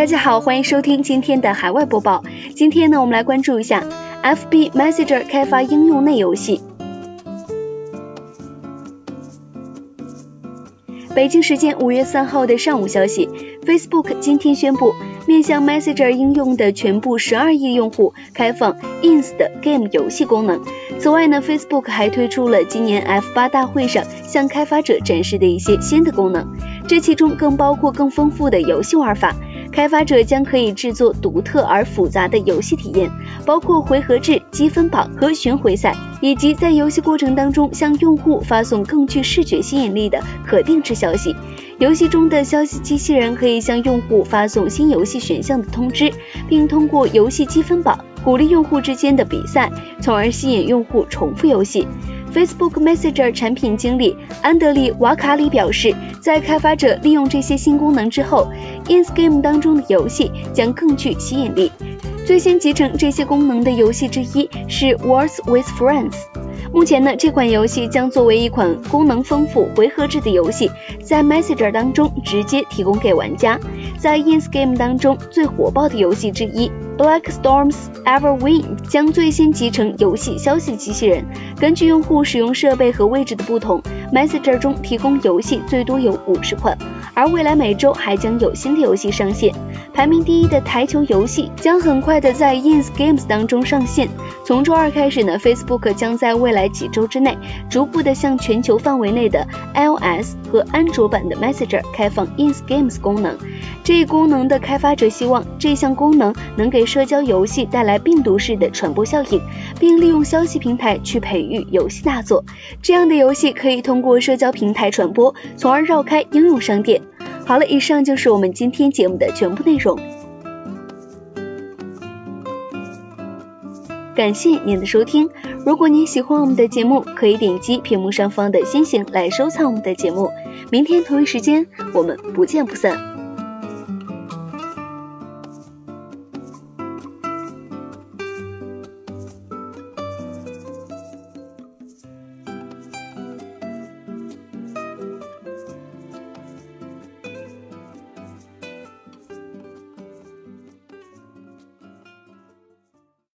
大家好，欢迎收听今天的海外播报。今天呢，我们来关注一下 FB Messenger 开发应用内游戏。北京时间五月三号的上午消息，Facebook 今天宣布，面向 Messenger 应用的全部十二亿用户开放 Ins 的 Game 游戏功能。此外呢，Facebook 还推出了今年 F 八大会上向开发者展示的一些新的功能，这其中更包括更丰富的游戏玩法。开发者将可以制作独特而复杂的游戏体验，包括回合制、积分榜和巡回赛，以及在游戏过程当中向用户发送更具视觉吸引力的可定制消息。游戏中的消息机器人可以向用户发送新游戏选项的通知，并通过游戏积分榜鼓励用户之间的比赛，从而吸引用户重复游戏。Facebook Messenger 产品经理安德里瓦卡里表示，在开发者利用这些新功能之后，In-Game 当中的游戏将更具吸引力。最先集成这些功能的游戏之一是 Words with Friends。目前呢，这款游戏将作为一款功能丰富、回合制的游戏，在 Messenger 当中直接提供给玩家。在 Ins Game 当中最火爆的游戏之一。Black Storms Everwin 将最先集成游戏消息机器人。根据用户使用设备和位置的不同，Messenger 中提供游戏最多有五十款，而未来每周还将有新的游戏上线。排名第一的台球游戏将很快的在 Ins Games 当中上线。从周二开始呢，Facebook 将在未来几周之内逐步的向全球范围内的 iOS 和安卓版的 Messenger 开放 Ins Games 功能。这一功能的开发者希望这项功能能给社交游戏带来病毒式的传播效应，并利用消息平台去培育游戏大作。这样的游戏可以通过社交平台传播，从而绕开应用商店。好了，以上就是我们今天节目的全部内容。感谢您的收听。如果您喜欢我们的节目，可以点击屏幕上方的星星来收藏我们的节目。明天同一时间，我们不见不散。